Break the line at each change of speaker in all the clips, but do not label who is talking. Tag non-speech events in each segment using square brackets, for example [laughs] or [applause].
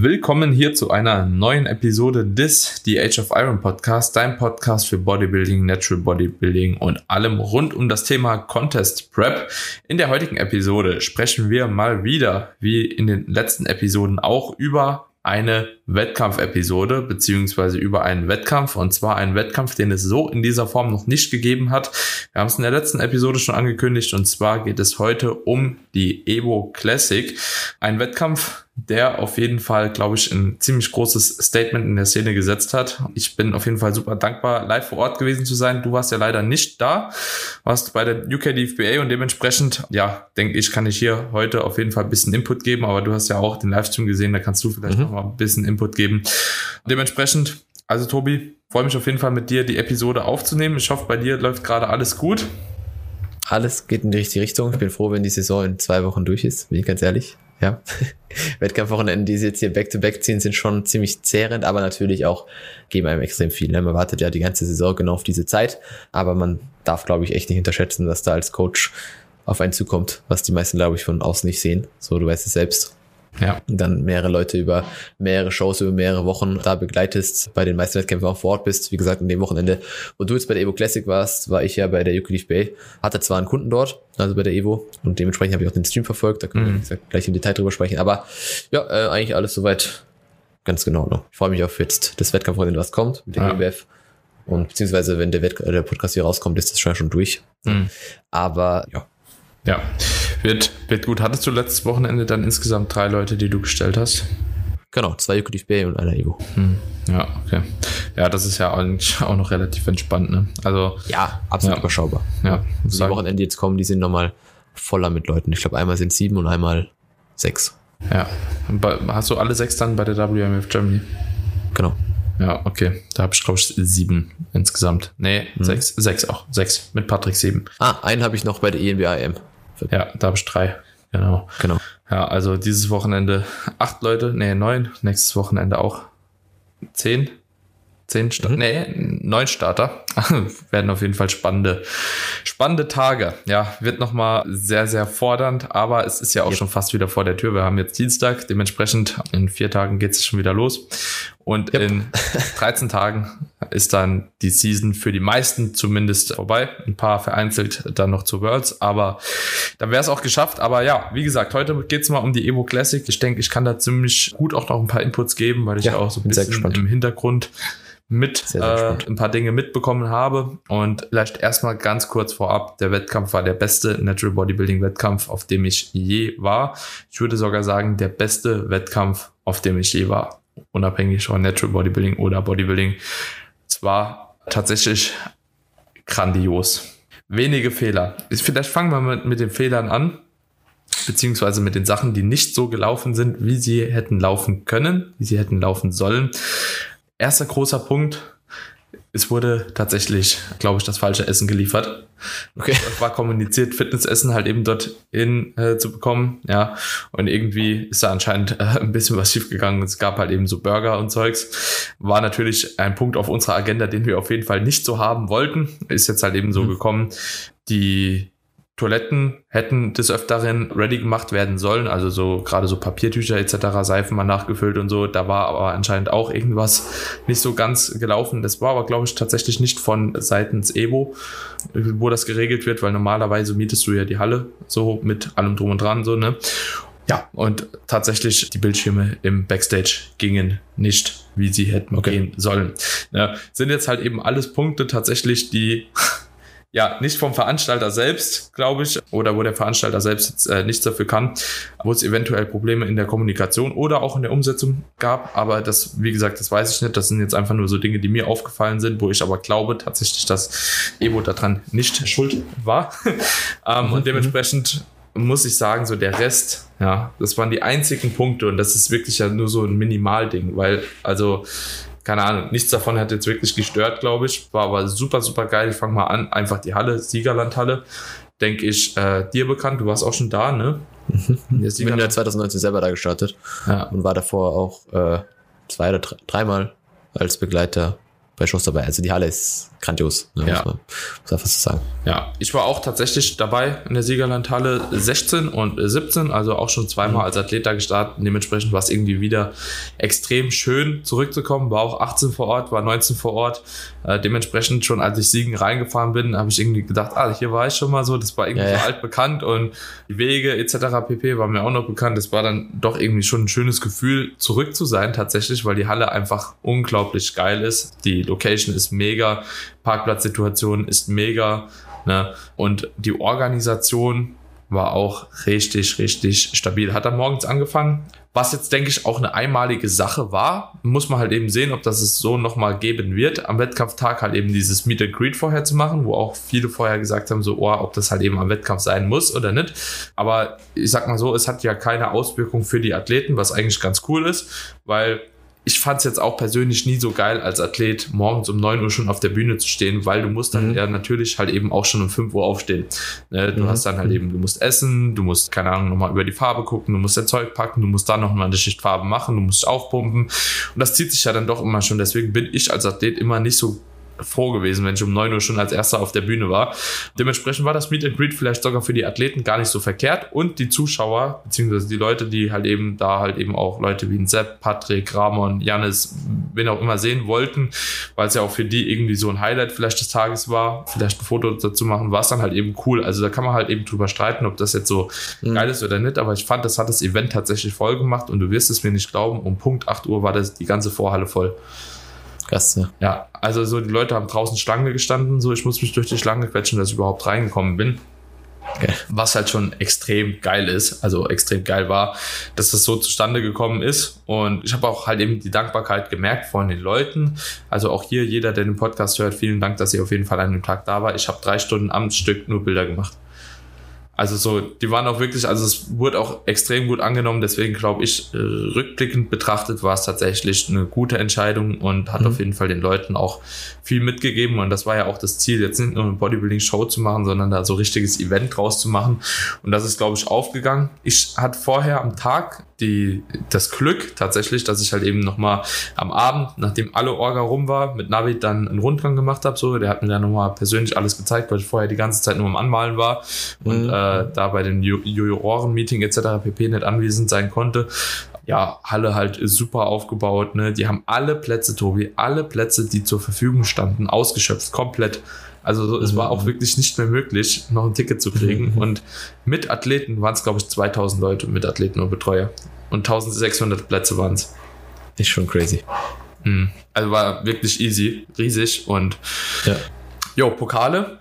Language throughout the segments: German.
Willkommen hier zu einer neuen Episode des The Age of Iron Podcast, dein Podcast für Bodybuilding, Natural Bodybuilding und allem rund um das Thema Contest Prep. In der heutigen Episode sprechen wir mal wieder, wie in den letzten Episoden auch, über eine Wettkampfepisode beziehungsweise über einen Wettkampf und zwar einen Wettkampf, den es so in dieser Form noch nicht gegeben hat. Wir haben es in der letzten Episode schon angekündigt und zwar geht es heute um die Evo Classic, ein Wettkampf, der auf jeden Fall, glaube ich, ein ziemlich großes Statement in der Szene gesetzt hat. Ich bin auf jeden Fall super dankbar, live vor Ort gewesen zu sein. Du warst ja leider nicht da, warst bei der UK DFBA und dementsprechend, ja, denke ich, kann ich hier heute auf jeden Fall ein bisschen Input geben, aber du hast ja auch den Livestream gesehen, da kannst du vielleicht mhm. noch mal ein bisschen Input geben. Dementsprechend, also Tobi, freue mich auf jeden Fall mit dir die Episode aufzunehmen. Ich hoffe, bei dir läuft gerade alles gut.
Alles geht in die richtige Richtung. Ich bin froh, wenn die Saison in zwei Wochen durch ist, bin ich ganz ehrlich ja. [laughs] Wettkampfwochenenden, die sie jetzt hier back-to-back ziehen, sind schon ziemlich zehrend, aber natürlich auch geben einem extrem viel. Ne? Man wartet ja die ganze Saison genau auf diese Zeit, aber man darf, glaube ich, echt nicht unterschätzen, was da als Coach auf einen zukommt, was die meisten, glaube ich, von außen nicht sehen. So, du weißt es selbst. Ja. Und dann mehrere Leute über mehrere Shows, über mehrere Wochen da begleitest, bei den meisten Wettkämpfen auch vor Ort bist. Wie gesagt, an dem Wochenende, wo du jetzt bei der Evo Classic warst, war ich ja bei der Euclid Bay, hatte zwar einen Kunden dort, also bei der Evo, und dementsprechend habe ich auch den Stream verfolgt, da können mhm. wir gesagt, gleich im Detail drüber sprechen. Aber ja, äh, eigentlich alles soweit ganz genau noch. Ich freue mich auf jetzt das Wettkampfwochenende, was kommt mit der ja. EBF. Und beziehungsweise, wenn der, Wett der Podcast hier rauskommt, ist das schon, schon durch. Mhm. Aber ja,
ja, wird, wird gut. Hattest du letztes Wochenende dann insgesamt drei Leute, die du gestellt hast?
Genau, zwei Yucatec Bay und einer Ego.
Hm, ja, okay. Ja, das ist ja eigentlich auch noch relativ entspannt, ne? Also.
Ja, absolut ja. überschaubar. Ja. Also die Wochenende jetzt kommen, die sind nochmal voller mit Leuten. Ich glaube, einmal sind sieben und einmal sechs.
Ja. Hast du alle sechs dann bei der WMF Germany?
Genau.
Ja, okay. Da habe ich, glaube ich, sieben insgesamt. Nee, hm. sechs. Sechs auch. Sechs. Mit Patrick sieben.
Ah, einen habe ich noch bei der ENBAM.
Ja, da habe ich drei. Genau. Genau. Ja, also dieses Wochenende acht Leute, nee, neun. Nächstes Wochenende auch zehn. Zehn, Sta mhm. nee, neun Starter. [laughs] Werden auf jeden Fall spannende, spannende Tage. Ja, wird nochmal sehr, sehr fordernd, aber es ist ja auch yep. schon fast wieder vor der Tür. Wir haben jetzt Dienstag, dementsprechend in vier Tagen geht es schon wieder los. Und yep. in [laughs] 13 Tagen ist dann die Season für die meisten zumindest vorbei. Ein paar vereinzelt dann noch zu Worlds, aber dann wäre es auch geschafft. Aber ja, wie gesagt, heute geht es mal um die Evo Classic. Ich denke, ich kann da ziemlich gut auch noch ein paar Inputs geben, weil ich ja, auch so ein bisschen im Hintergrund mit sehr, sehr äh, ein paar Dinge mitbekommen habe. Und vielleicht erstmal ganz kurz vorab, der Wettkampf war der beste Natural Bodybuilding Wettkampf, auf dem ich je war. Ich würde sogar sagen, der beste Wettkampf, auf dem ich je war. Unabhängig von Natural Bodybuilding oder Bodybuilding. Es war tatsächlich grandios. Wenige Fehler. Vielleicht fangen wir mit, mit den Fehlern an beziehungsweise mit den Sachen, die nicht so gelaufen sind, wie sie hätten laufen können, wie sie hätten laufen sollen. Erster großer Punkt. Es wurde tatsächlich, glaube ich, das falsche Essen geliefert. Okay. Es war kommuniziert, Fitnessessen halt eben dort in äh, zu bekommen, ja. Und irgendwie ist da anscheinend äh, ein bisschen was schiefgegangen. Es gab halt eben so Burger und Zeugs. War natürlich ein Punkt auf unserer Agenda, den wir auf jeden Fall nicht so haben wollten. Ist jetzt halt eben so mhm. gekommen. Die Toiletten hätten des Öfteren ready gemacht werden sollen, also so gerade so Papiertücher etc., Seifen mal nachgefüllt und so. Da war aber anscheinend auch irgendwas nicht so ganz gelaufen. Das war aber, glaube ich, tatsächlich nicht von seitens Evo, wo das geregelt wird, weil normalerweise mietest du ja die Halle so mit allem drum und dran, so, ne? Ja, und tatsächlich die Bildschirme im Backstage gingen nicht, wie sie hätten okay. gehen sollen. Ja, sind jetzt halt eben alles Punkte tatsächlich, die ja, nicht vom Veranstalter selbst, glaube ich, oder wo der Veranstalter selbst jetzt äh, nichts dafür kann, wo es eventuell Probleme in der Kommunikation oder auch in der Umsetzung gab. Aber das, wie gesagt, das weiß ich nicht. Das sind jetzt einfach nur so Dinge, die mir aufgefallen sind, wo ich aber glaube tatsächlich, dass Evo daran nicht schuld war. [laughs] ähm, mhm. Und dementsprechend muss ich sagen, so der Rest, ja, das waren die einzigen Punkte und das ist wirklich ja nur so ein Minimalding, weil, also, keine Ahnung, nichts davon hat jetzt wirklich gestört, glaube ich. War aber super, super geil. Ich fange mal an. Einfach die Halle, Siegerlandhalle. Denke ich, äh, dir bekannt. Du warst auch schon da, ne?
Mhm. Ich bin ja 2019 selber da gestartet ja. und war davor auch äh, zwei oder dreimal als Begleiter bei Shows dabei. Also die Halle ist grandios, ne,
Ja.
muss man muss einfach so sagen.
Ja, ich war auch tatsächlich dabei in der Siegerlandhalle 16 und äh, 17, also auch schon zweimal als Athlet da gestartet. Dementsprechend war es irgendwie wieder extrem schön zurückzukommen. War auch 18 vor Ort, war 19 vor Ort. Äh, dementsprechend schon, als ich Siegen reingefahren bin, habe ich irgendwie gedacht, ah, hier war ich schon mal so. Das war irgendwie
Ja, ja.
so altbekannt und die Wege etc. pp. war mir auch noch bekannt. Das war dann doch irgendwie schon ein schönes Gefühl, zurück zu sein tatsächlich, weil die Halle einfach unglaublich geil ist. Die Location ist mega, Parkplatzsituation ist mega. Ne? Und die Organisation war auch richtig, richtig stabil. Hat dann morgens angefangen. Was jetzt, denke ich, auch eine einmalige Sache war, muss man halt eben sehen, ob das es so nochmal geben wird. Am Wettkampftag halt eben dieses Meet and Greet vorher zu machen, wo auch viele vorher gesagt haben, so, oh, ob das halt eben am Wettkampf sein muss oder nicht. Aber ich sag mal so, es hat ja keine Auswirkung für die Athleten, was eigentlich ganz cool ist, weil ich fand es jetzt auch persönlich nie so geil, als Athlet morgens um 9 Uhr schon auf der Bühne zu stehen, weil du musst dann
Mhm.
ja natürlich halt eben auch schon um 5 Uhr aufstehen. Ne, du
Mhm.
hast dann halt eben, du musst essen, du musst, keine Ahnung, nochmal über die Farbe gucken, du musst dein Zeug packen, du musst dann nochmal eine Schicht Farbe machen, du musst aufpumpen. Und das zieht sich ja dann doch immer schon. Deswegen bin ich als Athlet immer nicht so froh gewesen, wenn ich um 9 Uhr schon als erster auf der Bühne war. Dementsprechend war das Meet and Greet vielleicht sogar für die Athleten gar nicht so verkehrt und die Zuschauer, beziehungsweise die Leute, die halt eben da halt eben auch Leute wie ein Sepp, Patrick, Ramon, Janis, wen auch immer sehen wollten, weil es ja auch für die irgendwie so ein Highlight vielleicht des Tages war, vielleicht ein Foto dazu machen, war es dann halt eben cool. Also da kann man halt eben drüber streiten, ob das jetzt so
Mhm.
geil ist oder nicht, aber ich fand, das hat das Event tatsächlich voll gemacht und du wirst es mir nicht glauben, um Punkt 8 Uhr war das die ganze Vorhalle voll.
Krass, ja.
Also so die Leute haben draußen Schlange gestanden, so ich muss mich durch die Schlange quetschen, dass ich überhaupt reingekommen bin.
Geil.
Was halt schon extrem geil ist, also extrem geil war, dass das so zustande gekommen ist. Und ich habe auch halt eben die Dankbarkeit gemerkt von den Leuten. Also auch hier, jeder, der den Podcast hört, vielen Dank, dass ihr auf jeden Fall an dem Tag da war. Ich habe drei Stunden am Stück nur Bilder gemacht. Also so, die waren auch wirklich, also es wurde auch extrem gut angenommen, deswegen glaube ich, äh, rückblickend betrachtet war es tatsächlich eine gute Entscheidung und hat
Mhm.
auf jeden Fall den Leuten auch viel mitgegeben und das war ja auch das Ziel, jetzt nicht nur eine Bodybuilding-Show zu machen, sondern da so richtiges Event draus zu machen und das ist, glaube ich, aufgegangen. Ich hatte vorher am Tag die, das Glück tatsächlich, dass ich halt eben nochmal am Abend, nachdem alle Orga rum war, mit Navid dann einen Rundgang gemacht habe, so, der hat mir dann nochmal persönlich alles gezeigt, weil ich vorher die ganze Zeit nur am Anmalen war und
Mhm.
äh, da bei den Ju- Juroren-Meeting etc. pp. nicht anwesend sein konnte. Ja, Halle halt super aufgebaut, ne? Die haben alle Plätze, Tobi, alle Plätze, die zur Verfügung standen, ausgeschöpft, komplett. Also so, es
Mhm.
war auch wirklich nicht mehr möglich, noch ein Ticket zu kriegen.
Mhm.
Und mit Athleten waren es, glaube ich, 2000 Leute mit Athleten und Betreuer. Und 1600 Plätze waren es.
Ist schon crazy.
Mhm. Also war wirklich easy, riesig und
Ja.
Jo, Pokale.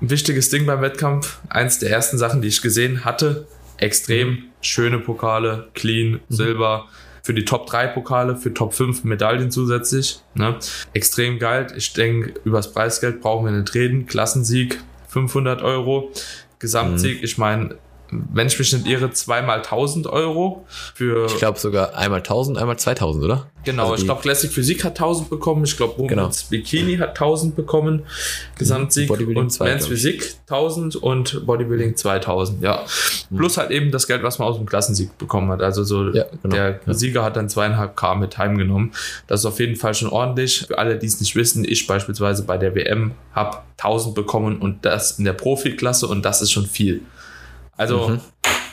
Ein wichtiges Ding beim Wettkampf. Eins der ersten Sachen, die ich gesehen hatte. Extrem schöne Pokale, clean, Silber. Für die Top 3 Pokale, für Top 5 Medaillen zusätzlich. Ne? Extrem geil. Ich denke, übers Preisgeld brauchen wir nicht reden. Klassensieg 500 Euro. Gesamtsieg, ich meine, wenn ich mich nicht irre, zweimal 1000 Euro für
Ich glaube sogar einmal 1000, einmal 2000, oder?
Genau,
Also
ich glaube, Classic Physik hat 1000 bekommen. Ich glaube,
Genau.
Womans Bikini hat 1000 bekommen. Gesamtsieg.
Bodybuilding
und
zwei,
Men's
glaub ich.
Physik 1000 und Bodybuilding 2000. Ja. Plus halt eben das Geld, was man aus dem Klassensieg bekommen hat. Also so,
Ja, genau.
der
Ja.
Sieger hat dann zweieinhalb K mit heimgenommen. Das ist auf jeden Fall schon ordentlich. Für alle, die es nicht wissen, ich beispielsweise bei der WM habe 1000 bekommen und das in der Profiklasse und das ist schon viel. Also
Mhm.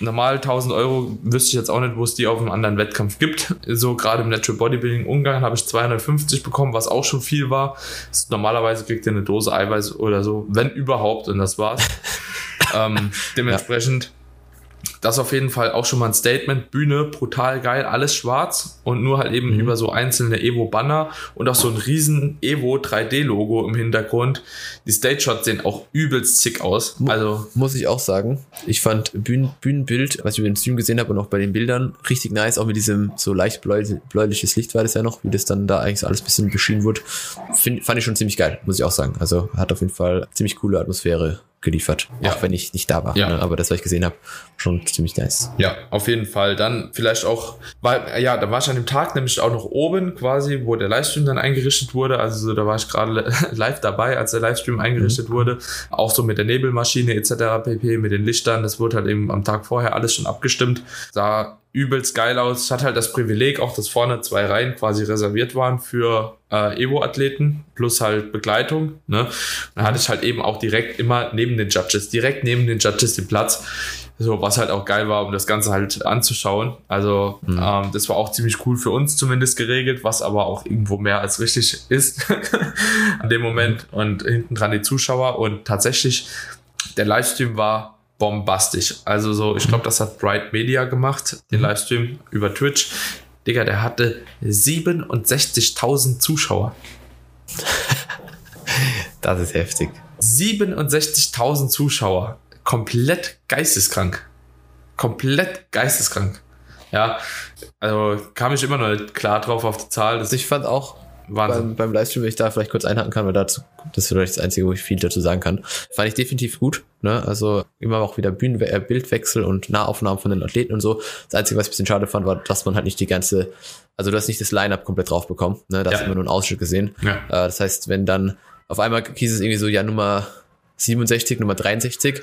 normal 1000 Euro wüsste ich jetzt auch nicht, wo es die auf einem anderen Wettkampf gibt. [laughs] So gerade im Natural Bodybuilding Ungarn habe ich 250 bekommen, was auch schon viel war. Normalerweise kriegt ihr eine Dose Eiweiß oder so, wenn überhaupt, und das war's. [laughs] ähm, dementsprechend, das auf jeden Fall auch schon mal ein Statement. Bühne, brutal geil, alles schwarz und nur halt eben
Mhm.
über so einzelne Evo-Banner und auch so ein riesen Evo 3D-Logo im Hintergrund. Die Stage-Shots sehen auch übelst sick aus. Also
Muss ich auch sagen. Ich fand Bühnen, Bühnenbild, was ich über den Stream gesehen habe und auch bei den Bildern, richtig nice. Auch mit diesem so leicht bläu bläuliches Licht war das ja noch, wie das dann da eigentlich so alles ein bisschen beschienen wurde. Find, fand ich schon ziemlich geil, muss ich auch sagen. Also hat auf jeden Fall ziemlich coole Atmosphäre geliefert.
Ja.
Auch wenn ich nicht da war.
Ja.
Ne? Aber das, was ich gesehen habe, schon ziemlich nice.
Ja, auf jeden Fall. Dann vielleicht auch, weil, ja, da war ich an dem Tag nämlich auch noch oben quasi, wo der Livestream dann eingerichtet wurde. Also so, da war ich gerade [laughs] live dabei, als der Livestream eingerichtet wurde. Auch so mit der Nebelmaschine etc. pp, mit den Lichtern. Das wurde halt eben am Tag vorher alles schon abgestimmt. Sah übelst geil aus. Ich hatte halt das Privileg, auch dass vorne zwei Reihen quasi reserviert waren für äh, Evo-Athleten plus halt Begleitung. Ne? Dann hatte ich halt eben auch direkt immer neben den Judges, direkt neben den Judges den Platz. So, was halt auch geil war, um das Ganze halt anzuschauen. Also, mhm. ähm, das war auch ziemlich cool für uns zumindest geregelt, was aber auch irgendwo mehr als richtig ist [laughs] an dem Moment. Und hinten dran die Zuschauer. Und tatsächlich, der Livestream war bombastisch. Also so, ich glaube, das hat Bright Media gemacht, den mhm. Livestream über Twitch. Digga, der hatte 67.000 Zuschauer. [laughs]
das ist heftig.
67.000 Zuschauer. Komplett geisteskrank. Komplett geisteskrank. Ja, also kam ich immer noch nicht klar drauf auf die Zahl.
ich fand auch, beim, beim Livestream, wenn ich da vielleicht kurz einhaken kann, weil dazu, das ist vielleicht das Einzige, wo ich viel dazu sagen kann. Fand ich definitiv gut. Ne? Also immer auch wieder Bühnen äh, Bildwechsel und Nahaufnahmen von den Athleten und so. Das Einzige, was ich ein bisschen schade fand, war, dass man halt nicht die ganze, also du hast nicht das Line-Up komplett drauf bekommen. Ne? Da ja. hast immer nur einen Ausschnitt gesehen. Ja. Äh, das heißt, wenn dann auf einmal hieß es irgendwie so, ja, Nummer 67, Nummer 63,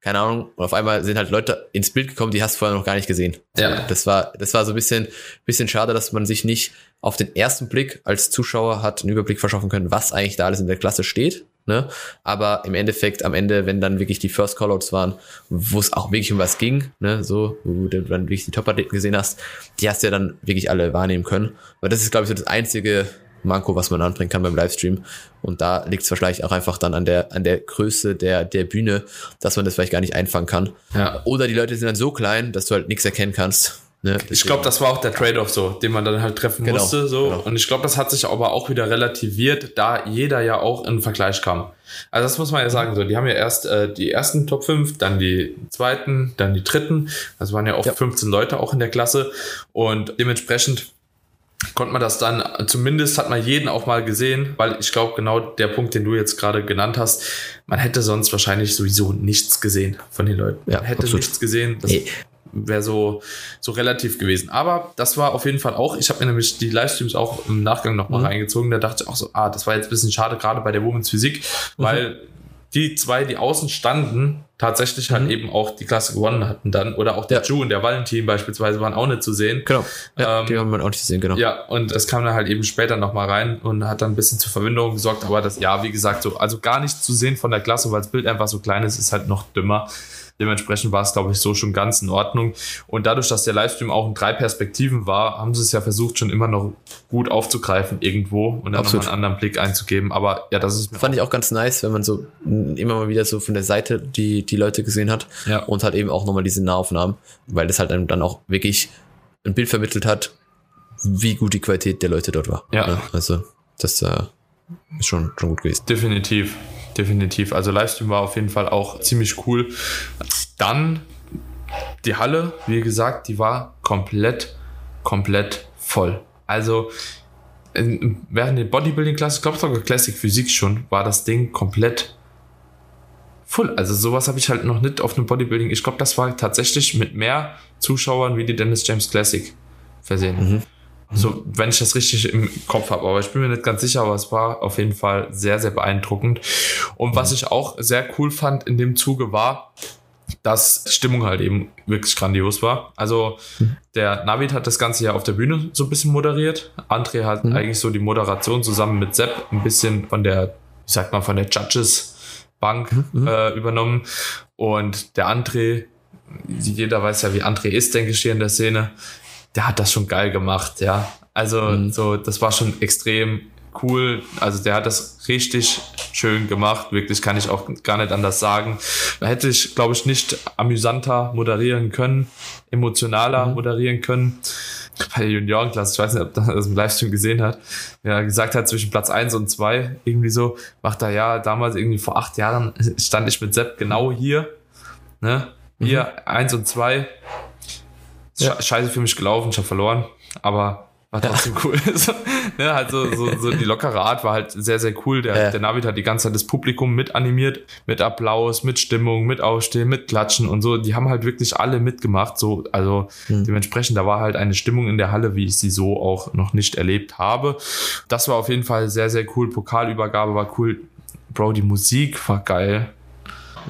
keine Ahnung, und auf einmal sind halt Leute ins Bild gekommen, die hast du vorher noch gar nicht gesehen. Ja. Das war, das war so ein bisschen, bisschen schade, dass man sich nicht auf den ersten Blick als Zuschauer hat einen Überblick verschaffen können, was eigentlich da alles in der Klasse steht. Ne? Aber im Endeffekt, am Ende, wenn dann wirklich die First Callouts waren, wo es auch wirklich um was ging, ne, so, wo du dann wirklich die Top-Athleten gesehen hast, die hast du ja dann wirklich alle wahrnehmen können. Aber das ist, glaube ich, so das einzige Manko, was man anbringen kann beim Livestream. Und da liegt es wahrscheinlich auch einfach dann an der, an der Größe der, der Bühne, dass man das vielleicht gar nicht einfangen kann. Ja. Oder die Leute sind dann so klein, dass du halt nichts erkennen kannst.
Ne? Ich glaube, das war auch der Trade-off so, den man dann halt treffen genau, musste. So. Genau. Und ich glaube, das hat sich aber auch wieder relativiert, da jeder ja auch in den Vergleich kam. Also das muss man ja sagen, so, die haben ja erst äh, die ersten Top 5, dann die zweiten, dann die dritten. Also waren ja oft ja. 15 Leute auch in der Klasse. Und dementsprechend konnte man das dann, zumindest hat man jeden auch mal gesehen, weil ich glaube, genau der Punkt, den du jetzt gerade genannt hast, man hätte sonst wahrscheinlich sowieso nichts gesehen von den Leuten. Ja, man hätte absolut. nichts gesehen. Das wäre so, so relativ gewesen. Aber das war auf jeden Fall auch, ich habe mir nämlich die Livestreams auch im Nachgang nochmal mhm. reingezogen, da dachte ich auch so, ah, das war jetzt ein bisschen schade, gerade bei der Women's Physik, mhm. Die zwei, die außen standen, tatsächlich halt mhm. eben auch die Klasse gewonnen hatten dann. Oder auch der ja. Ju und der Valentin beispielsweise waren auch nicht zu sehen.
Genau. Ja, ähm, die haben wir auch nicht gesehen, genau.
Ja, und es kam dann halt eben später nochmal rein und hat dann ein bisschen zur Verwinderung gesorgt. Aber das, ja, wie gesagt, so, also gar nichts zu sehen von der Klasse, weil das Bild einfach so klein ist, ist halt noch dümmer. Dementsprechend war es, glaube ich, so schon ganz in Ordnung. Und dadurch, dass der Livestream auch in drei Perspektiven war, haben sie es ja versucht, schon immer noch gut aufzugreifen irgendwo und dann nochmal einen anderen Blick einzugeben. Aber ja, das ist
Fand ich auch ganz nice, wenn man so immer mal wieder so von der Seite die, die Leute gesehen hat ja. und halt eben auch nochmal diese Nahaufnahmen, weil das halt dann auch wirklich ein Bild vermittelt hat, wie gut die Qualität der Leute dort war. Ja. Also, das äh, ist schon, schon gut gewesen.
Definitiv definitiv. Also Livestream war auf jeden Fall auch ziemlich cool. Dann die Halle, wie gesagt, die war komplett, komplett voll. Also während der Bodybuilding-Klasse, ich glaube sogar Classic Physik schon, war das Ding komplett voll. Also sowas habe ich halt noch nicht auf einem Bodybuilding. Ich glaube, das war tatsächlich mit mehr Zuschauern wie die Dennis James Classic versehen. Mhm. So, wenn ich das richtig im Kopf habe. Aber ich bin mir nicht ganz sicher, aber es war auf jeden Fall sehr, sehr beeindruckend. Und was ich auch sehr cool fand in dem Zuge war, dass die Stimmung halt eben wirklich grandios war. Also der Navid hat das Ganze ja auf der Bühne so ein bisschen moderiert. André hat mhm. eigentlich so die Moderation zusammen mit Sepp ein bisschen von der, ich sag mal, von der Judges Bank mhm. mhm. äh, übernommen. Und der André, jeder weiß ja, wie André ist, denke ich, hier in der Szene der hat das schon geil gemacht, ja. Also mhm. so, das war schon extrem cool. Also der hat das richtig schön gemacht. Wirklich kann ich auch gar nicht anders sagen. Da hätte ich, glaube ich, nicht amüsanter moderieren können, emotionaler mhm. moderieren können. Bei der Juniorenklasse, ich weiß nicht, ob er das im Livestream gesehen hat, ja gesagt hat, zwischen Platz eins und zwei irgendwie so, macht er ja, damals irgendwie vor acht Jahren stand ich mit Sepp genau hier, ne? Hier, mhm. eins und zwei ja. scheiße für mich gelaufen, ich habe verloren, aber war trotzdem ja. cool. [laughs] so, ne, halt so, so, so die lockere Art war halt sehr, sehr cool. Der, ja. der Navid hat die ganze Zeit das Publikum mit animiert, mit Applaus, mit Stimmung, mit Aufstehen, mit Klatschen und so. Die haben halt wirklich alle mitgemacht. So, also mhm. dementsprechend, da war halt eine Stimmung in der Halle, wie ich sie so auch noch nicht erlebt habe. Das war auf jeden Fall sehr, sehr cool. Pokalübergabe war cool. Bro, die Musik war geil.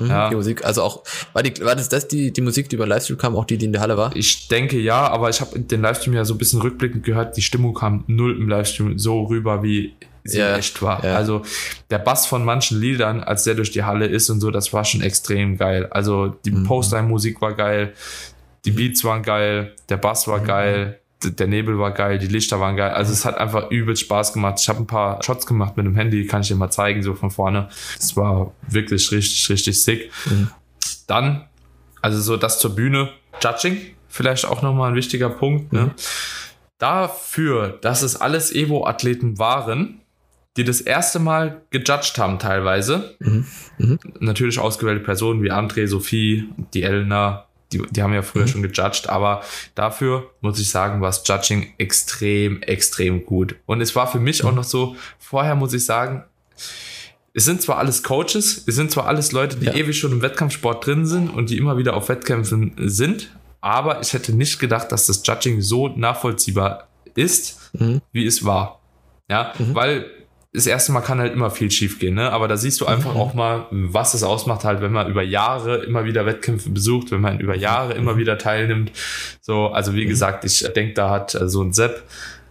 Mhm, ja. Die Musik, also auch, war, die, war das, das die, die Musik, die über Livestream kam, auch die, die in der Halle war?
Ich denke ja, aber ich habe den Livestream ja so ein bisschen rückblickend gehört, die Stimmung kam null im Livestream so rüber, wie sie ja, echt war. Ja. Also der Bass von manchen Liedern, als der durch die Halle ist und so, das war schon extrem geil. Also die mhm. Post-Time-Musik war geil, die Beats waren geil, der Bass war mhm. geil, der Nebel war geil, die Lichter waren geil. Also es hat einfach übelst Spaß gemacht. Ich habe ein paar Shots gemacht mit dem Handy, kann ich dir mal zeigen, so von vorne. Es war wirklich richtig, richtig sick. Mhm. Dann, also so das zur Bühne, Judging, vielleicht auch nochmal ein wichtiger Punkt. Ne? Mhm. Dafür, dass es alles Evo-Athleten waren, die das erste Mal gejudged haben teilweise. Mhm. Mhm. Natürlich ausgewählte Personen wie André, Sophie, die Elena, die, die haben ja früher mhm. schon gejudged, aber dafür muss ich sagen, war das Judging extrem, extrem gut. Und es war für mich auch mhm. noch so, vorher muss ich sagen, es sind zwar alles Coaches, es sind zwar alles Leute, die ja. ewig schon im Wettkampfsport drin sind und die immer wieder auf Wettkämpfen sind, aber ich hätte nicht gedacht, dass das Judging so nachvollziehbar ist, mhm. wie es war. Ja, mhm. weil das erste Mal kann halt immer viel schief gehen, ne? Aber da siehst du einfach mhm. auch mal, was es ausmacht, halt, wenn man über Jahre immer wieder Wettkämpfe besucht, wenn man über Jahre immer mhm. wieder teilnimmt. So, also wie mhm. gesagt, ich denke, da hat äh, so ein Sepp,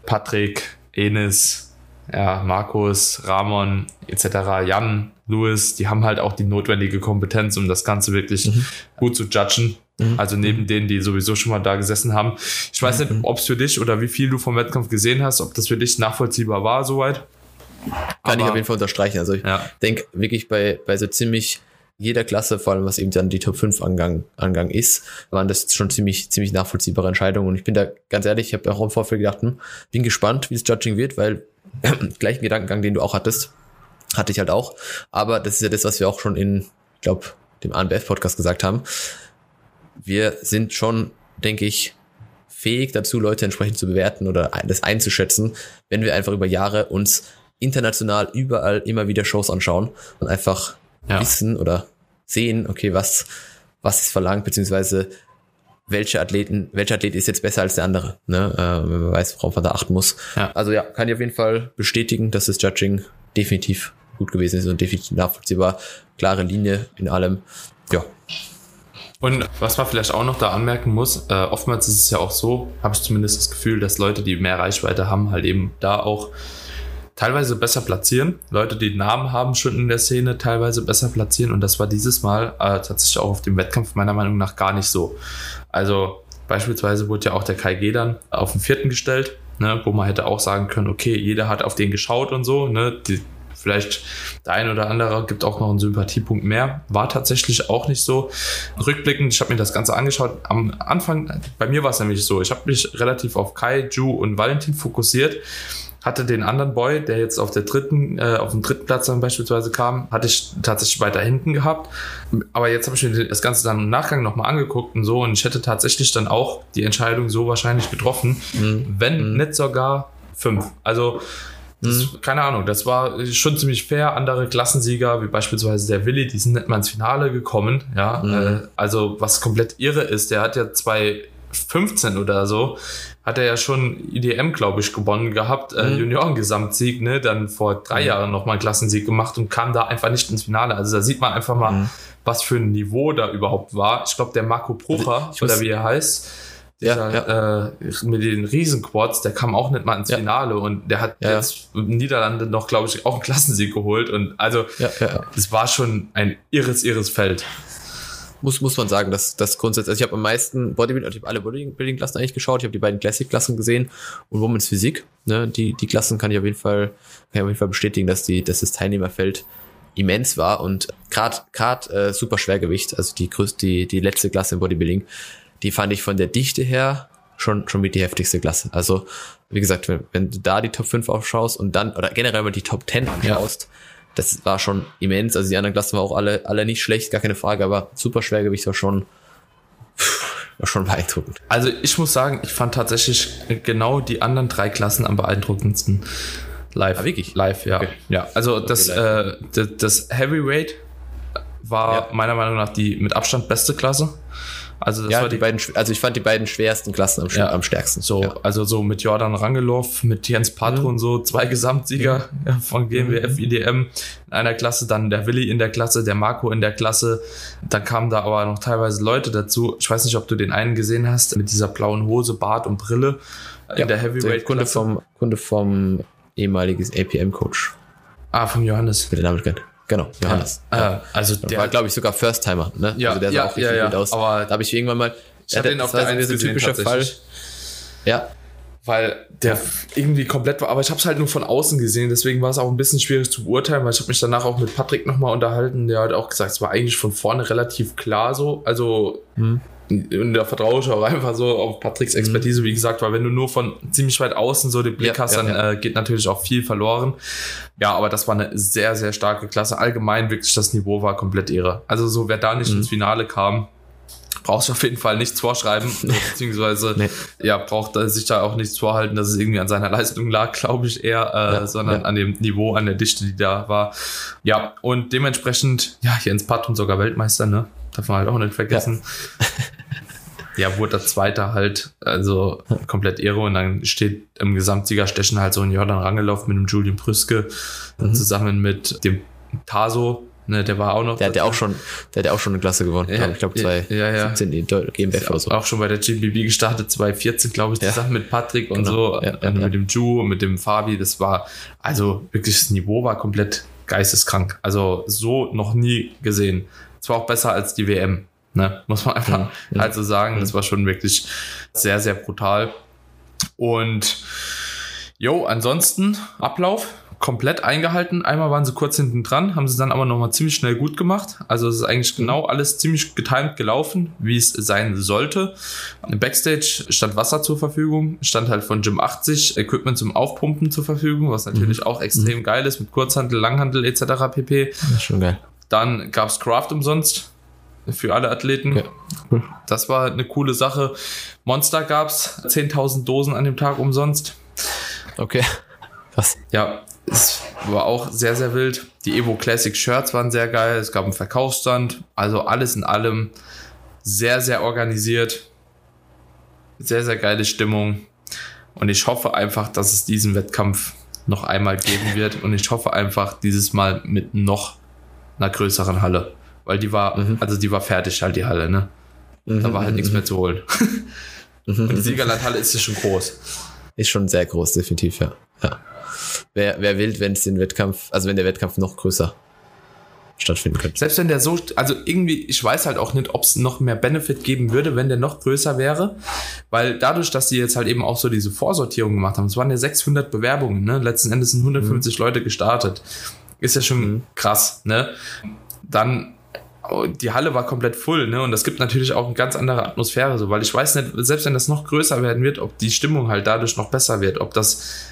Patrick, Enes, ja, Markus, Ramon etc., Jan, Louis, die haben halt auch die notwendige Kompetenz, um das Ganze wirklich mhm. gut zu judgen. Mhm. Also neben denen, die sowieso schon mal da gesessen haben. Ich weiß nicht, ob es für dich oder wie viel du vom Wettkampf gesehen hast, ob das für dich nachvollziehbar war soweit.
Kann Aber, ich auf jeden Fall unterstreichen. Also ich ja. denke wirklich bei, bei so ziemlich jeder Klasse, vor allem was eben dann die Top 5 Angang, Angang ist, waren das schon ziemlich, ziemlich nachvollziehbare Entscheidungen. Und ich bin da ganz ehrlich, ich habe auch im Vorfeld gedacht, hm, bin gespannt, wie es Judging wird, weil [clears throat] gleichen Gedankengang, den du auch hattest, hatte ich halt auch. Aber das ist ja das, was wir auch schon in, ich glaube, dem ANBF-Podcast gesagt haben. Wir sind schon, denke ich, fähig dazu, Leute entsprechend zu bewerten oder das einzuschätzen, wenn wir einfach über Jahre uns international überall immer wieder Shows anschauen und einfach ja. wissen oder sehen, okay, was, was ist verlangt, beziehungsweise welche Athleten, welcher Athlet ist jetzt besser als der andere, ne? Äh, wenn man weiß, worauf man da achten muss. Ja. Also ja, kann ich auf jeden Fall bestätigen, dass das Judging definitiv gut gewesen ist und definitiv nachvollziehbar, klare Linie in allem. Ja.
Und was man vielleicht auch noch da anmerken muss, äh, oftmals ist es ja auch so, habe ich zumindest das Gefühl, dass Leute, die mehr Reichweite haben, halt eben da auch teilweise besser platzieren. Leute, die Namen haben, schon in der Szene teilweise besser platzieren. Und das war dieses Mal äh, tatsächlich auch auf dem Wettkampf meiner Meinung nach gar nicht so. Also beispielsweise wurde ja auch der Kai G dann auf den vierten gestellt, ne, wo man hätte auch sagen können, okay, jeder hat auf den geschaut und so. Ne, die, vielleicht der ein oder andere gibt auch noch einen Sympathiepunkt mehr. War tatsächlich auch nicht so. Rückblickend, ich habe mir das Ganze angeschaut. Am Anfang, bei mir war es nämlich so, ich habe mich relativ auf Kai, Ju und Valentin fokussiert hatte den anderen Boy, der jetzt auf der dritten, äh, auf dem dritten Platz dann beispielsweise kam, hatte ich tatsächlich weiter hinten gehabt. Aber jetzt habe ich mir das Ganze dann im Nachgang nochmal angeguckt und so und ich hätte tatsächlich dann auch die Entscheidung so wahrscheinlich getroffen, mhm. wenn mhm. nicht sogar fünf. Also das, mhm. keine Ahnung, das war schon ziemlich fair. Andere Klassensieger, wie beispielsweise der Willi, die sind nicht mal ins Finale gekommen. Ja, mhm. äh, also was komplett irre ist, der hat ja zwei 15 oder so, hat er ja schon IDM, glaube ich, gewonnen gehabt, äh, mhm. Junioren-Gesamtsieg, ne, dann vor drei mhm. Jahren nochmal Klassensieg gemacht und kam da einfach nicht ins Finale. Also da sieht man einfach mal, mhm. was für ein Niveau da überhaupt war. Ich glaube, der Marco Procher, also, oder wie er heißt, dieser, ja, ja. Äh, mit den Riesenquads, der kam auch nicht mal ins ja. Finale und der hat jetzt Niederlande noch, glaube ich, auch einen Klassensieg geholt und also es war schon ein irres, irres Feld
muss, muss man sagen, dass das grundsätzlich, also ich habe am meisten Bodybuilding, ich habe alle Bodybuilding-Klassen eigentlich geschaut, ich habe die beiden Classic-Klassen gesehen und Women's Physik, ne, die, die Klassen kann ich auf jeden Fall, kann ich auf jeden Fall bestätigen, dass die, dass das Teilnehmerfeld immens war und gerade gerade äh, super Schwergewicht, also die größte, die, die letzte Klasse im Bodybuilding, die fand ich von der Dichte her schon, schon mit die heftigste Klasse. Also, wie gesagt, wenn, wenn du da die Top 5 aufschaust und dann, oder generell mal die Top 10 anschaust, ja das war schon immens. Also die anderen Klassen waren auch alle, alle nicht schlecht, gar keine Frage, aber super Schwergewicht war schon, war schon beeindruckend.
Also ich muss sagen, ich fand tatsächlich genau die anderen drei Klassen am beeindruckendsten. Live. Ah, wirklich? Live, ja. Okay. Ja, also das, äh, das, das Heavyweight war ja. meiner Meinung nach die mit Abstand beste Klasse.
Also das ja, war die, die, beiden, also ich fand die beiden schwersten Klassen am, ja. am stärksten.
So, ja. also so mit Jordan Rangelov, mit Jens Patron, mhm. so zwei Gesamtsieger [laughs] mhm. von GmbF IDM in einer Klasse, dann der Willi in der Klasse, der Marco in der Klasse. Dann kamen da aber noch teilweise Leute dazu. Ich weiß nicht, ob du den einen gesehen hast, mit dieser blauen Hose, Bart und Brille
in der Heavyweight. Kunde vom, Kunde vom ehemaliges APM-Coach.
Ah, vom Johannes.
Mit den Namen Genau, Johannes.
Ja, ja. Also
der war, glaube ich, sogar First-Timer. Ne?
Ja,
also der
sah ja, auch richtig ja,
gut aus. Aber da habe ich irgendwann mal.
Ich hatte den auf der
ein typischer Fall.
Ja. Weil der irgendwie komplett war, aber ich habe es halt nur von außen gesehen, deswegen war es auch ein bisschen schwierig zu beurteilen, weil ich habe mich danach auch mit Patrick nochmal unterhalten, der hat auch gesagt, es war eigentlich von vorne relativ klar so. Also hm. Und da vertraue ich auch einfach so auf Patricks mhm. Expertise, wie gesagt, weil wenn du nur von ziemlich weit außen so den Blick ja, hast, ja, dann ja. Äh, geht natürlich auch viel verloren. Ja, aber das war eine sehr, sehr starke Klasse. Allgemein wirklich das Niveau war komplett irre. Also so, wer da nicht mhm. ins Finale kam, brauchst du auf jeden Fall nichts vorschreiben, [laughs] beziehungsweise nee. ja, braucht er sich da auch nichts vorhalten, dass es irgendwie an seiner Leistung lag, glaube ich eher, äh, ja, sondern ja. an dem Niveau, an der Dichte, die da war. Ja, und dementsprechend, ja, Jens Patton sogar Weltmeister, ne? Darf man halt auch nicht vergessen. Ja. ja, wurde der Zweite halt, also komplett Ehre und dann steht im Gesamtsiegerstechen halt so ein Jordan Rangelov mit dem Julian Prüske mhm. zusammen mit dem Taso, Ne, der war auch noch.
Der hat ja auch schon, der hat ja auch schon eine Klasse gewonnen.
Ja,
ich glaube, zwei,
ja, ja.
17 die GmbF
oder so. Auch schon bei der GBB gestartet, 2014, glaube ich, ja. zusammen mit Patrick und genau. so, ja, ja, mit dem Ju und mit dem Fabi. Das war, also wirklich, das Niveau war komplett geisteskrank. Also so noch nie gesehen. Es war auch besser als die WM. Ne? Muss man einfach ja, ja. halt so sagen. Das war schon wirklich sehr, sehr brutal. Und jo, ansonsten Ablauf komplett eingehalten. Einmal waren sie kurz hinten dran, haben sie dann aber nochmal ziemlich schnell gut gemacht. Also es ist eigentlich mhm. genau alles ziemlich getimt gelaufen, wie es sein sollte. Backstage stand Wasser zur Verfügung, stand halt von Gym 80 Equipment zum Aufpumpen zur Verfügung, was natürlich mhm. auch extrem mhm. geil ist mit Kurzhandel, Langhandel etc. pp.
Das ist schon geil.
Dann gab es Craft umsonst für alle Athleten. Ja. Cool. Das war eine coole Sache. Monster gab es 10.000 Dosen an dem Tag umsonst.
Okay.
Was? Ja, es war auch sehr, sehr wild. Die Evo Classic Shirts waren sehr geil. Es gab einen Verkaufsstand. Also alles in allem sehr, sehr organisiert. Sehr, sehr geile Stimmung. Und ich hoffe einfach, dass es diesen Wettkampf noch einmal geben wird. Und ich hoffe einfach dieses Mal mit noch einer größeren Halle. Weil die war, mhm. also die war fertig halt, die Halle, ne? Mhm. Da war halt nichts mehr zu holen. [laughs] Und die Siegerlandhalle ist ja schon groß.
Ist schon sehr groß, definitiv, ja. ja. Wer, wer will, wenn es den Wettkampf, also wenn der Wettkampf noch größer stattfinden könnte.
Selbst wenn der so, also irgendwie, ich weiß halt auch nicht, ob es noch mehr Benefit geben würde, wenn der noch größer wäre, weil dadurch, dass die jetzt halt eben auch so diese Vorsortierung gemacht haben, es waren ja 600 Bewerbungen, ne? letzten Endes sind 150 mhm. Leute gestartet, ist ja schon mhm. krass, ne? Dann oh, die Halle war komplett voll, ne? Und das gibt natürlich auch eine ganz andere Atmosphäre, so, weil ich weiß nicht, selbst wenn das noch größer werden wird, ob die Stimmung halt dadurch noch besser wird, ob das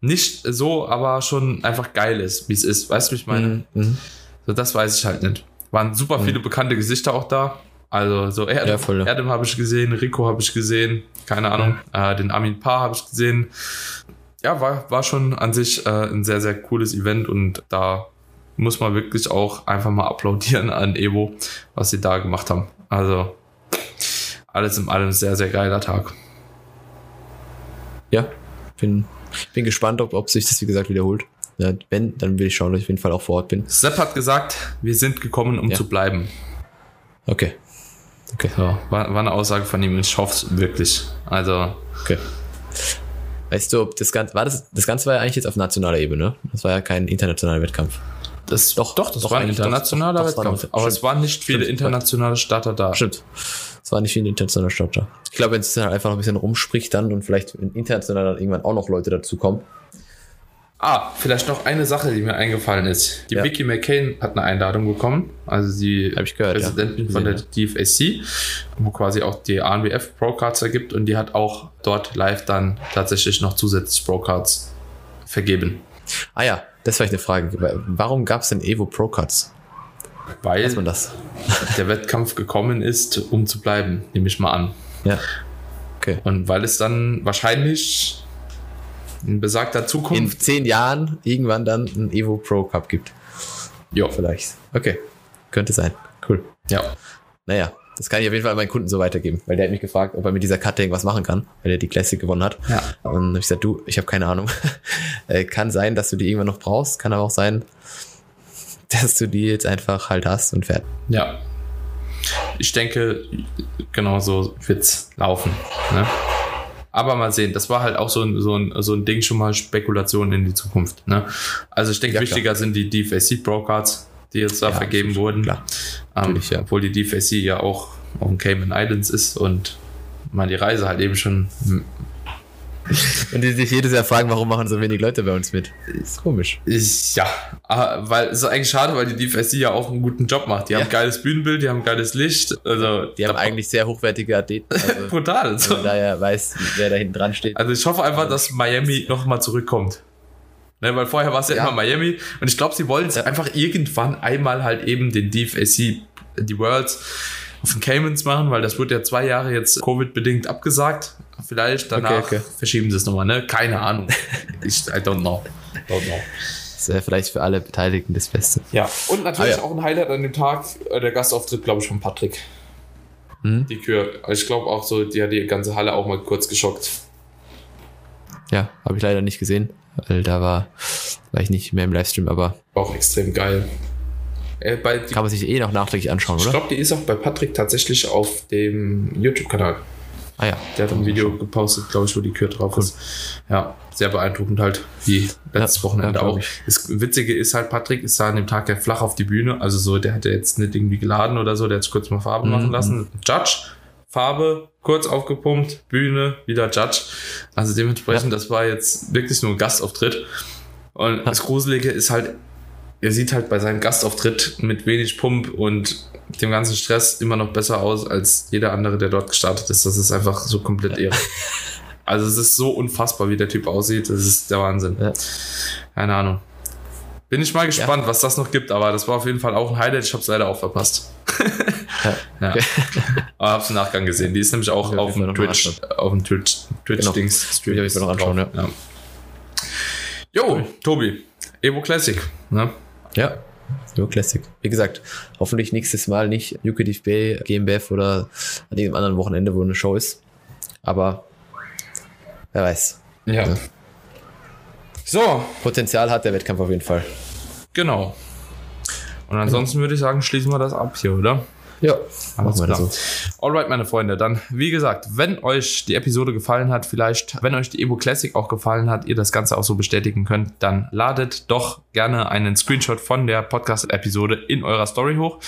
nicht so, aber schon einfach geil ist, wie es ist. Weißt du, wie ich meine? Mhm. mhm. So, das weiß ich halt nicht. Waren super mhm. viele bekannte Gesichter auch da. Also so Erdem, ja, voll, ja. Erdem habe ich gesehen, Rico habe ich gesehen, keine Ahnung, mhm. äh, den Armin Paar habe ich gesehen. Ja, war, war schon an sich äh, ein sehr, sehr cooles Event und da muss man wirklich auch einfach mal applaudieren an Evo, was sie da gemacht haben. Also alles in allem sehr, sehr geiler Tag.
Ja, bin, bin gespannt, ob, ob sich das, wie gesagt, wiederholt. Ja, wenn, dann will ich schauen, dass ich auf jeden Fall auch vor Ort bin.
Sepp hat gesagt, wir sind gekommen, um ja. zu bleiben.
Okay.
Okay. So, war, war eine Aussage von ihm und ich hoffe es wirklich. Also.
Okay. Weißt du, ob das Ganze, war das, das Ganze war ja eigentlich jetzt auf nationaler Ebene. Das war ja kein internationaler Wettkampf.
Das, doch, doch, das doch, war ein internationaler doch, Wettkampf. War aber stimmt. es waren nicht viele stimmt. internationale Starter da.
Stimmt. Es waren nicht viele internationale Starter. Ich glaube, wenn es dann einfach noch ein bisschen rumspricht dann und vielleicht international dann irgendwann auch noch Leute dazukommen.
Ah, vielleicht noch eine Sache, die mir eingefallen ist. Die ja. Vicky McCain hat eine Einladung bekommen, also die
gehört,
Präsidentin ja. von der DFAC, wo quasi auch die ANBF Pro Cards ergibt und die hat auch dort live dann tatsächlich noch zusätzlich Pro Cards vergeben.
Ah ja, das vielleicht eine Frage. Warum gab es denn Evo Pro Cuts?
Weil man das? der Wettkampf gekommen ist, um zu bleiben, nehme ich mal an.
Ja.
Okay. Und weil es dann wahrscheinlich in besagter Zukunft.
In zehn Jahren irgendwann dann einen Evo Pro Cup gibt.
Ja.
Vielleicht. Okay. Könnte sein. Cool.
Ja.
Naja. Das kann ich auf jeden Fall meinen Kunden so weitergeben, weil der hat mich gefragt, ob er mit dieser Karte irgendwas machen kann, weil er die Classic gewonnen hat.
Ja.
Und dann habe ich gesagt, du, ich habe keine Ahnung. [laughs] Äh, kann sein, dass du die irgendwann noch brauchst, kann aber auch sein, [laughs] dass du die jetzt einfach halt hast und fertig.
Ja. Ich denke, genau so wird's laufen. Ne? Aber mal sehen, das war halt auch so ein, so ein, so ein Ding schon mal Spekulation in die Zukunft. Ne? Also ich denke,
Ja,
wichtiger sind die DFAC Pro Cards, die jetzt da
Ja,
vergeben wurden.
klar.
Ähm,
ja.
Obwohl die DFAC ja auch auf den Cayman Islands ist und man die Reise halt eben schon [laughs]
Und die sich jedes Jahr fragen, warum machen so wenig Leute bei uns mit. Ist komisch.
Ich, ja, ah, weil es ist eigentlich schade, weil die DFSC ja auch einen guten Job macht. Die haben
Ja.
geiles Bühnenbild, die haben geiles Licht. Also,
Die haben eigentlich sehr hochwertige Athleten. [laughs] Also,
brutal.
wenn
So.
man daher weiß, wer da hinten dran steht.
Also ich hoffe einfach, dass Miami nochmal zurückkommt. Ne, weil vorher war es ja,
Ja.
immer Miami und ich glaube, sie wollen es
Ja.
einfach irgendwann einmal halt eben den DFSC, die Worlds auf den Caymans machen, weil das wird ja zwei Jahre jetzt Covid-bedingt abgesagt. Vielleicht danach
Okay, okay.
verschieben sie es nochmal, ne? Keine Ahnung. ich, I don't know. Don't know.
Das wäre vielleicht für alle Beteiligten das Beste.
Ja, und natürlich
Ah, ja.
auch ein Highlight an dem Tag, äh, der Gastauftritt, glaube ich, von Patrick.
Mhm.
Die Kür. Ich glaube auch so, die hat die ganze Halle auch mal kurz geschockt.
Ja, habe ich leider nicht gesehen, weil da war, war ich nicht mehr im Livestream, aber
Auch extrem geil. Äh,
kann man sich eh noch nachträglich anschauen,
ich
oder?
glaube, die ist auch bei Patrick tatsächlich auf dem YouTube-Kanal.
Ah ja.
Der hat ein Video gepostet, glaube ich, wo die Kür drauf ist. Ja, sehr beeindruckend halt, wie letztes
Ja,
Wochenende
ja,
auch. Das Witzige ist halt, Patrick ist da an dem Tag ja flach auf die Bühne. Also so, der hat ja jetzt nicht irgendwie geladen oder so, der hat sich kurz mal Farbe
Mhm.
machen lassen. Judge, Farbe, kurz aufgepumpt, Bühne, wieder Judge. Also dementsprechend, das war jetzt wirklich nur ein Gastauftritt. Und das Gruselige ist halt, er sieht halt bei seinem Gastauftritt mit wenig Pump und dem ganzen Stress immer noch besser aus als jeder andere, der dort gestartet ist. Das ist einfach so komplett [laughs] irre. Also es ist so unfassbar, wie der Typ aussieht. Das ist der Wahnsinn.
Ja.
Keine Ahnung. Bin ich mal gespannt, was das noch gibt, aber das war auf jeden Fall auch ein Highlight. Ich habe es leider auch verpasst.
Ja. [laughs]
Ja. Aber hab's im Nachgang gesehen. Die ist nämlich auch
Ja, auf
dem Twitch, auf dem Twitch, Twitch-Dings.
Ich auf jeden Fall noch anschauen,
ja. Jo, Tobi, Evo Classic. Ne?
Ja. So Classic. Wie gesagt, hoffentlich nächstes Mal nicht Yucatec Bay, GmbF oder an irgendeinem anderen Wochenende, wo eine Show ist. Aber wer weiß.
Ja.
Ja.
So,
Potenzial hat der Wettkampf auf jeden Fall.
genau. Und ansonsten würde ich sagen, schließen wir das ab hier, oder?
Ja,
Alles klar.
so.
Alright, meine Freunde, dann wie gesagt, wenn euch die Episode gefallen hat, vielleicht, wenn euch die Evo Classic auch gefallen hat, ihr das Ganze auch so bestätigen könnt, dann ladet doch gerne einen Screenshot von der Podcast-Episode in eurer Story hoch.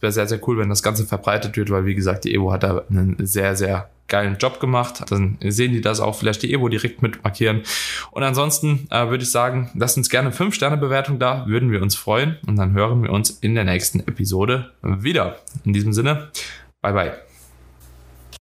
Wäre sehr, sehr cool, wenn das Ganze verbreitet wird, weil wie gesagt, die Evo hat da einen sehr, sehr geilen Job gemacht. Dann sehen die das auch, vielleicht die Evo direkt mit markieren. Und ansonsten äh, würde ich sagen, lasst uns gerne 5-Sterne-Bewertung da, würden wir uns freuen. Und dann hören wir uns in der nächsten Episode wieder. In diesem Sinne, bye bye.